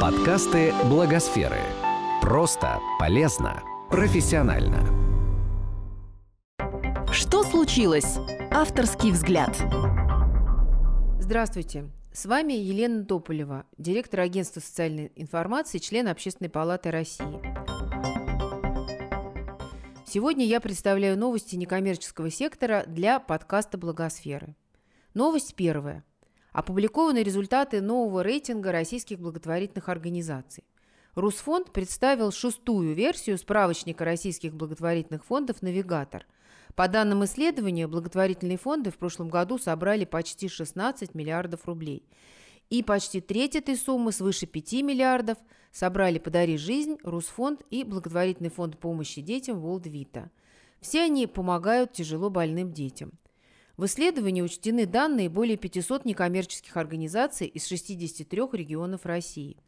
Подкасты Благосферы. Просто, полезно, профессионально. Что случилось? Авторский взгляд. Здравствуйте. С вами Елена Тополева, директор агентства социальной информации, член Общественной палаты России. Сегодня я представляю новости некоммерческого сектора для подкаста «Благосферы». Новость первая – опубликованы результаты нового рейтинга российских благотворительных организаций. Русфонд представил шестую версию справочника российских благотворительных фондов «Навигатор». По данным исследования, благотворительные фонды в прошлом году собрали почти 16 миллиардов рублей. И почти треть этой суммы, свыше 5 миллиардов, собрали «Подари жизнь», Русфонд и благотворительный фонд помощи детям «Волдвита». Все они помогают тяжело больным детям – в исследовании учтены данные более 500 некоммерческих организаций из 63 регионов России.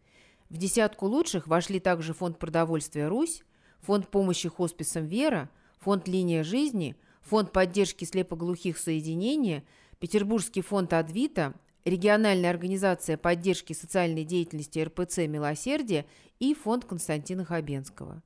В десятку лучших вошли также Фонд продовольствия «Русь», Фонд помощи хосписам «Вера», Фонд «Линия жизни», Фонд поддержки слепоглухих соединения, Петербургский фонд «Адвита», региональная организация поддержки социальной деятельности РПЦ «Милосердие» и фонд Константина Хабенского.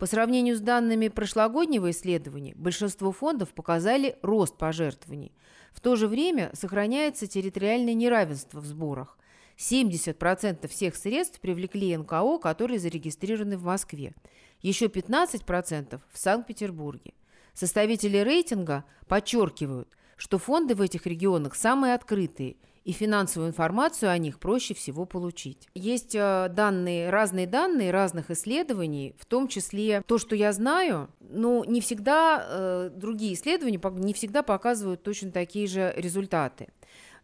По сравнению с данными прошлогоднего исследования, большинство фондов показали рост пожертвований. В то же время сохраняется территориальное неравенство в сборах. 70% всех средств привлекли НКО, которые зарегистрированы в Москве. Еще 15% в Санкт-Петербурге. Составители рейтинга подчеркивают, что фонды в этих регионах самые открытые – и финансовую информацию о них проще всего получить. Есть э, данные, разные данные разных исследований, в том числе то, что я знаю, но не всегда э, другие исследования не всегда показывают точно такие же результаты.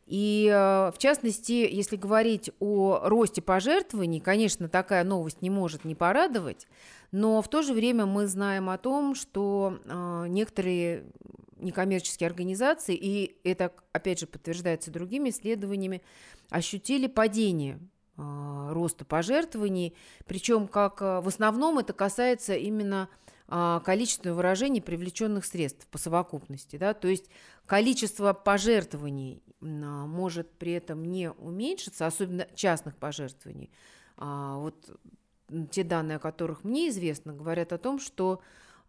И э, в частности, если говорить о росте пожертвований, конечно, такая новость не может не порадовать, но в то же время мы знаем о том, что некоторые некоммерческие организации, и это, опять же, подтверждается другими исследованиями, ощутили падение э, роста пожертвований, причем как э, в основном это касается именно э, количественного выражения привлеченных средств по совокупности. Да? То есть количество пожертвований э, может при этом не уменьшиться, особенно частных пожертвований. А, вот те данные, о которых мне известно, говорят о том, что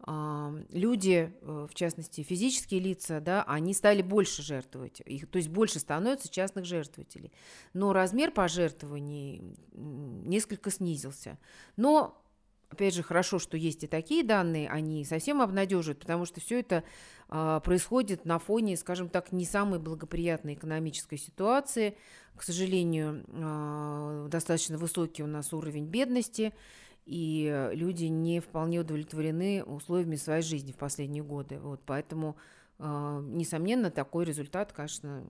люди, э, в частности физические лица, да, они стали больше жертвовать, их, то есть больше становится частных жертвователей. Но размер пожертвований несколько снизился. Но Опять же, хорошо, что есть и такие данные, они совсем обнадеживают, потому что все это э, происходит на фоне, скажем так, не самой благоприятной экономической ситуации. К сожалению, э, достаточно высокий у нас уровень бедности и люди не вполне удовлетворены условиями своей жизни в последние годы. Вот, поэтому, э, несомненно, такой результат, конечно,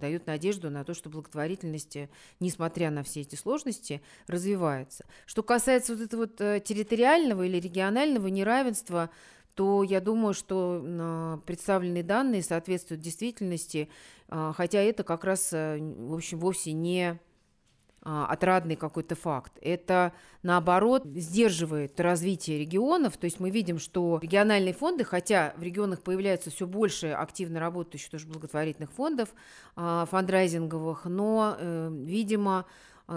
дает надежду на то, что благотворительность, несмотря на все эти сложности, развивается. Что касается вот этого вот э, территориального или регионального неравенства, то я думаю, что э, представленные данные соответствуют действительности, э, хотя это как раз, в общем, вовсе не а, отрадный какой-то факт. Это, наоборот, сдерживает развитие регионов. То есть мы видим, что региональные фонды, хотя в регионах появляется все больше активно работающих тоже благотворительных фондов, а, фандрайзинговых, но, э, видимо, а,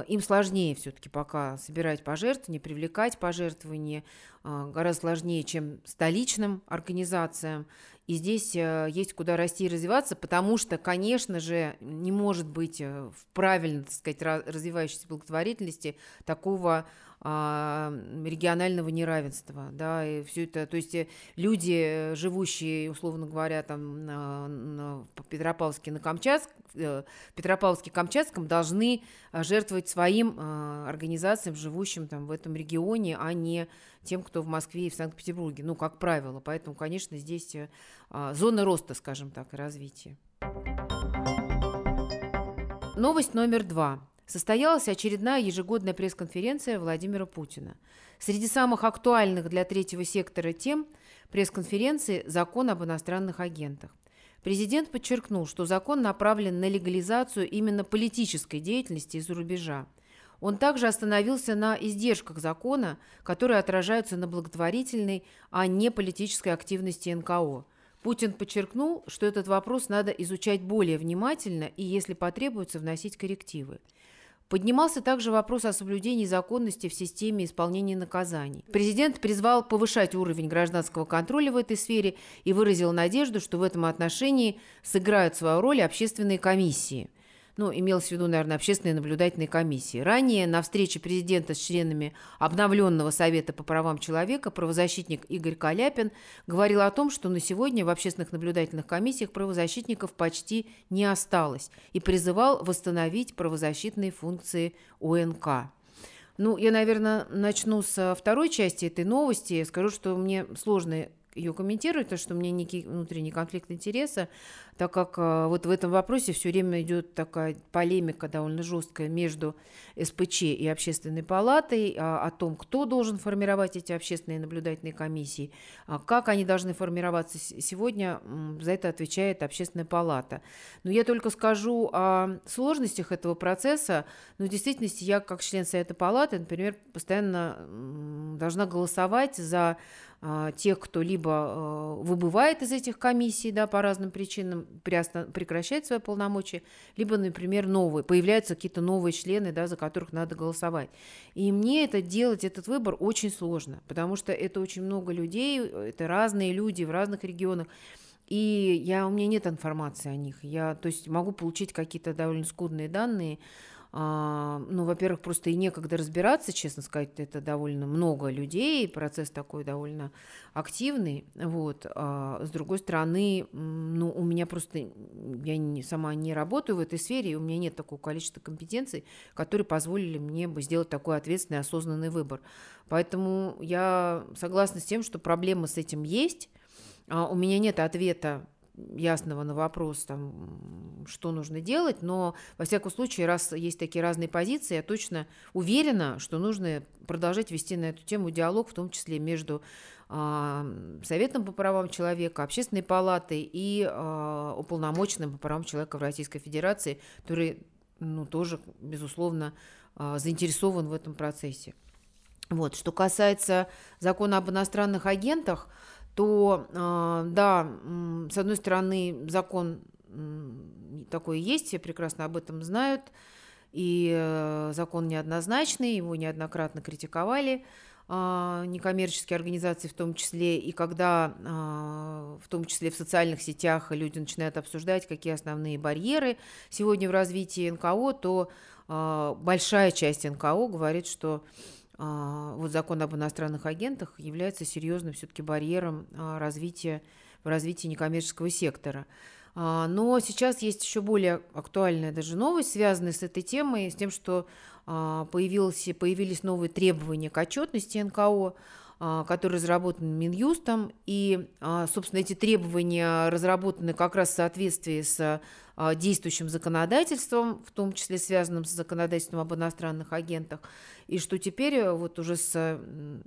им сложнее все-таки пока собирать пожертвования, привлекать пожертвования, гораздо сложнее, чем столичным организациям. И здесь э, есть куда расти и развиваться, потому что, конечно же, не может быть э, в правильно, так сказать, развивающейся благотворительности такого а, регионального неравенства, да, и все это, то есть э, люди, живущие, условно говоря, там на, на Петропавловске, на Камчатск, в Петропавловске-Камчатском должны жертвовать своим организациям, живущим там в этом регионе, а не тем, кто в Москве и в Санкт-Петербурге, ну, как правило. Поэтому, конечно, здесь а, зона роста, скажем так, и развития. Новость номер два. Состоялась очередная ежегодная пресс-конференция Владимира Путина. Среди самых актуальных для третьего сектора тем пресс-конференции «Закон об иностранных агентах». Президент подчеркнул, что закон направлен на легализацию именно политической деятельности из-за рубежа – он также остановился на издержках закона, которые отражаются на благотворительной, а не политической активности НКО. Путин подчеркнул, что этот вопрос надо изучать более внимательно и, если потребуется, вносить коррективы. Поднимался также вопрос о соблюдении законности в системе исполнения наказаний. Президент призвал повышать уровень гражданского контроля в этой сфере и выразил надежду, что в этом отношении сыграют свою роль общественные комиссии – ну, имелось в виду, наверное, общественные наблюдательные комиссии. Ранее на встрече президента с членами обновленного Совета по правам человека правозащитник Игорь Каляпин говорил о том, что на сегодня в общественных наблюдательных комиссиях правозащитников почти не осталось и призывал восстановить правозащитные функции ОНК. Ну, я, наверное, начну со второй части этой новости. Скажу, что мне сложно ее комментировать, потому что у меня некий внутренний конфликт интереса, так как а, вот в этом вопросе все время идет такая полемика довольно жесткая между СПЧ и Общественной палатой а, о том, кто должен формировать эти общественные наблюдательные комиссии, а как они должны формироваться. Сегодня за это отвечает Общественная палата. Но я только скажу о сложностях этого процесса. Но в действительности я, как член Совета палаты, например, постоянно должна голосовать за а, тех, кто либо а, выбывает из этих комиссий да, по разным причинам, прекращает свои полномочия, либо, например, новые, появляются какие-то новые члены, да, за которых надо голосовать. И мне это делать, этот выбор очень сложно, потому что это очень много людей, это разные люди в разных регионах. И я, у меня нет информации о них. Я, то есть могу получить какие-то довольно скудные данные, а, ну, во-первых, просто и некогда разбираться, честно сказать, это довольно много людей, процесс такой довольно активный, вот. А с другой стороны, ну, у меня просто, я не, сама не работаю в этой сфере, и у меня нет такого количества компетенций, которые позволили мне бы сделать такой ответственный, осознанный выбор. Поэтому я согласна с тем, что проблема с этим есть, а у меня нет ответа ясного на вопрос, там, что нужно делать, но, во всяком случае, раз есть такие разные позиции, я точно уверена, что нужно продолжать вести на эту тему диалог, в том числе между э, Советом по правам человека, Общественной палатой и э, уполномоченным по правам человека в Российской Федерации, который ну, тоже, безусловно, э, заинтересован в этом процессе. Вот. Что касается закона об иностранных агентах, то а, да, с одной стороны, закон такой есть, все прекрасно об этом знают, и э, закон неоднозначный, его неоднократно критиковали а, некоммерческие организации в том числе, и когда а, в том числе в социальных сетях люди начинают обсуждать, какие основные барьеры сегодня в развитии НКО, то большая часть НКО говорит, что вот закон об иностранных агентах является серьезным все-таки барьером а, развития, в развитии некоммерческого сектора. А, но сейчас есть еще более актуальная даже новость, связанная с этой темой, с тем, что появилось, появились новые требования к отчетности НКО, которые разработаны Минюстом, и, собственно, эти требования разработаны как раз в соответствии с действующим законодательством, в том числе связанным с законодательством об иностранных агентах и что теперь э, вот уже с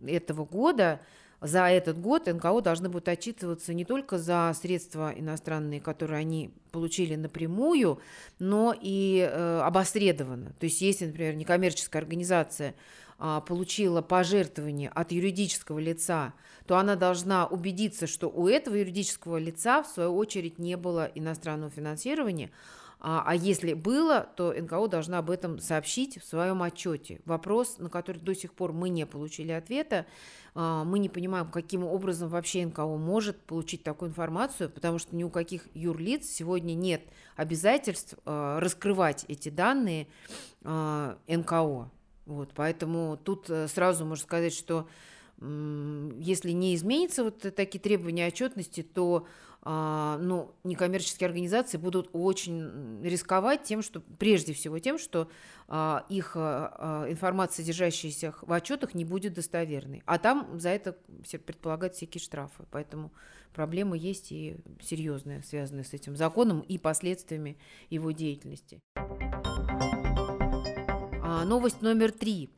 этого года за этот год НКО должны будут отчитываться не только за средства иностранные, которые они получили напрямую, но и э, обосредованно. То есть если, например, некоммерческая организация получила пожертвование от юридического лица, то она должна убедиться, что у этого юридического лица, в свою очередь, не было иностранного финансирования, а, а если было, то НКО должна об этом сообщить в своем отчете. Вопрос, на который до сих пор мы не получили ответа, а, мы не понимаем, каким образом вообще НКО может получить такую информацию, потому что ни у каких юрлиц сегодня нет обязательств а, раскрывать эти данные НКО. Вот, поэтому тут э, сразу можно сказать, что если не изменятся вот такие требования отчетности, то а, ну, некоммерческие организации будут очень рисковать тем, что прежде всего тем, что а, их а, информация, содержащаяся в отчетах, не будет достоверной. А там за это предполагают всякие штрафы. Поэтому проблема есть и серьезная, связанная с этим законом и последствиями его деятельности. Новость номер три.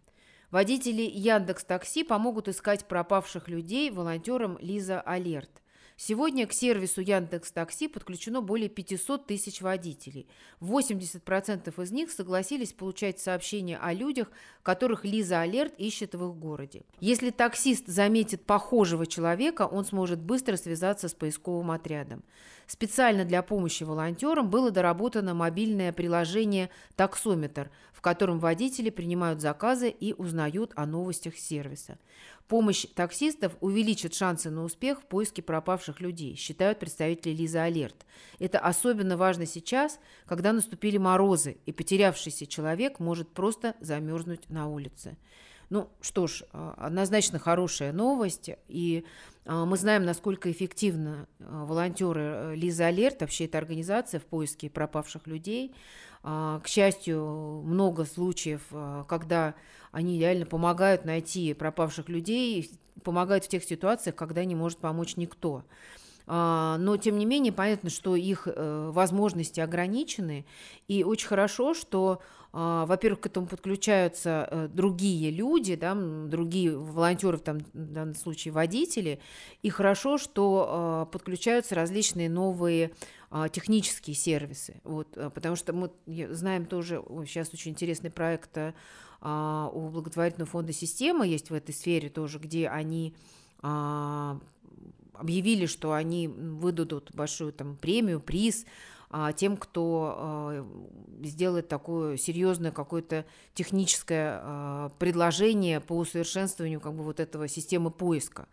Водители Яндекс Такси помогут искать пропавших людей волонтерам Лиза Алерт – Сегодня к сервису Яндекс Такси подключено более 500 тысяч водителей. 80% из них согласились получать сообщения о людях, которых Лиза Алерт ищет в их городе. Если таксист заметит похожего человека, он сможет быстро связаться с поисковым отрядом. Специально для помощи волонтерам было доработано мобильное приложение «Таксометр», в котором водители принимают заказы и узнают о новостях сервиса. Помощь таксистов увеличит шансы на успех в поиске пропавших людей, считают представители Лиза Алерт. Это особенно важно сейчас, когда наступили морозы, и потерявшийся человек может просто замерзнуть на улице. Ну что ж, а, однозначно хорошая новость, и а, мы знаем, насколько эффективно а, волонтеры э, Лиза Алерт, вообще эта организация в поиске пропавших людей. К счастью, много случаев, когда они реально помогают найти пропавших людей, помогают в тех ситуациях, когда не может помочь никто. Но, тем не менее, понятно, что их э, возможности ограничены, и очень хорошо, что а, во-первых, к этому подключаются э, другие люди, да, другие волонтеры, там, в данном случае водители, и хорошо, что а, подключаются различные новые а, технические сервисы, вот, потому что мы знаем тоже, сейчас очень интересный проект у благотворительного фонда «Система» есть в этой сфере тоже, где они объявили, что они выдадут большую там премию, приз а, тем, кто а, сделает такое серьезное какое-то техническое а, предложение по усовершенствованию как бы вот этого системы поиска.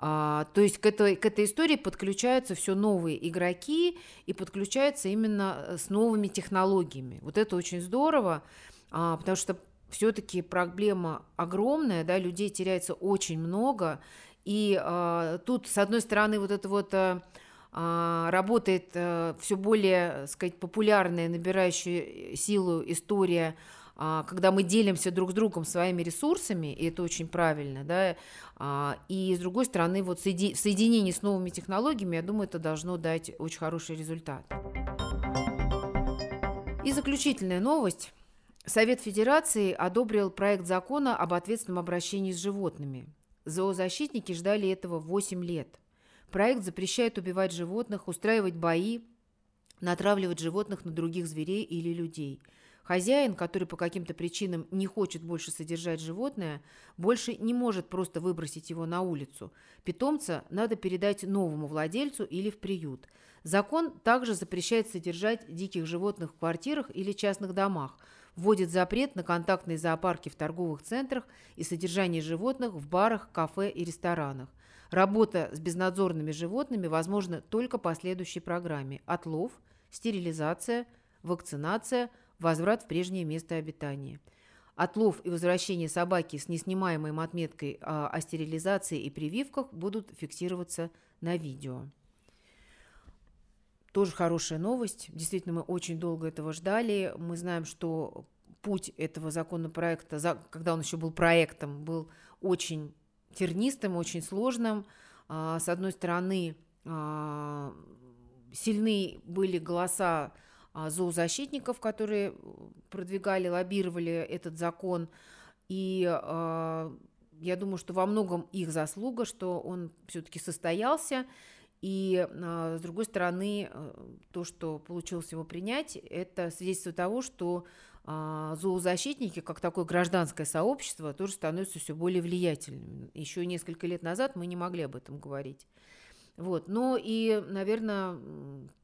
То есть к этой, к этой истории подключаются все новые игроки и подключаются именно с новыми технологиями. Вот это очень здорово, потому что все-таки проблема огромная, да, людей теряется очень много, и а, тут, с одной стороны, вот это вот а, работает а, все более, сказать, популярная, набирающая силу история когда мы делимся друг с другом своими ресурсами, и это очень правильно, да, и с другой стороны, вот соеди- в с новыми технологиями, я думаю, это должно дать очень хороший результат. И заключительная новость. Совет Федерации одобрил проект закона об ответственном обращении с животными. Зоозащитники ждали этого 8 лет – Проект запрещает убивать животных, устраивать бои, натравливать животных на других зверей или людей. Хозяин, который по каким-то причинам не хочет больше содержать животное, больше не может просто выбросить его на улицу. Питомца надо передать новому владельцу или в приют. Закон также запрещает содержать диких животных в квартирах или частных домах, вводит запрет на контактные зоопарки в торговых центрах и содержание животных в барах, кафе и ресторанах. Работа с безнадзорными животными возможна только по следующей программе. Отлов, стерилизация, вакцинация, возврат в прежнее место обитания. Отлов и возвращение собаки с неснимаемой отметкой а, о стерилизации и прививках будут фиксироваться на видео. Тоже хорошая новость. Действительно, мы очень долго этого ждали. Мы знаем, что путь этого законопроекта, когда он еще был проектом, был очень тернистым, очень сложным. А, с одной стороны, а, сильны были голоса а, зоозащитников, которые продвигали, лоббировали этот закон. И я думаю, что во многом их заслуга, что он все-таки состоялся. И, с другой стороны, то, что получилось его принять, это свидетельство того, что а, зоозащитники, как такое гражданское сообщество, тоже становятся все более влиятельными. Еще несколько лет назад мы не могли об этом говорить. Вот. Но и, наверное,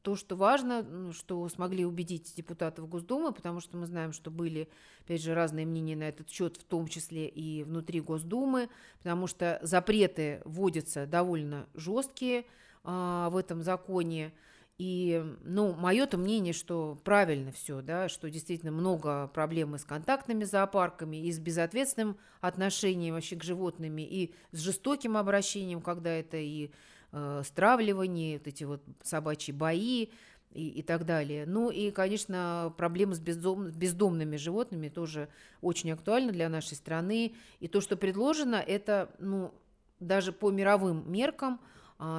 то, что важно, что смогли убедить депутатов Госдумы, потому что мы знаем, что были, опять же, разные мнения на этот счет, в том числе и внутри Госдумы, потому что запреты вводятся довольно жесткие а, в этом законе. И, ну, мое-то мнение, что правильно все, да, что действительно много проблем и с контактными зоопарками, и с безответственным отношением вообще к животным, и с жестоким обращением, когда это и э, стравливание, вот эти вот собачьи бои и, и так далее. Ну и, конечно, проблемы с бездом, бездомными животными тоже очень актуальны для нашей страны. И то, что предложено, это, ну, даже по мировым меркам –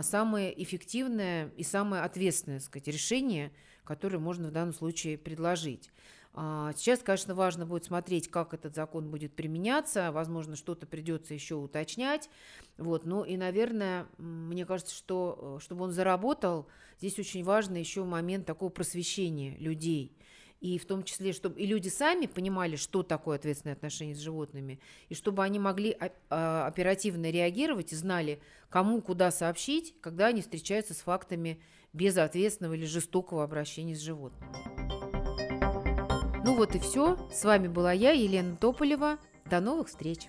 самое эффективное и самое ответственное сказать, решение, которое можно в данном случае предложить. А, сейчас, конечно, важно будет смотреть, как этот закон будет применяться. Возможно, что-то придется еще уточнять. Вот. Ну и, наверное, мне кажется, что э, чтобы он заработал, здесь очень важно еще момент такого просвещения людей. И в том числе, чтобы и люди сами понимали, что такое ответственное отношение с животными, и чтобы они могли а, оперативно реагировать и знали, кому куда сообщить, когда они встречаются с фактами безответственного или жестокого обращения с животным. Ну вот и все. С вами была я, Елена Тополева. До новых встреч.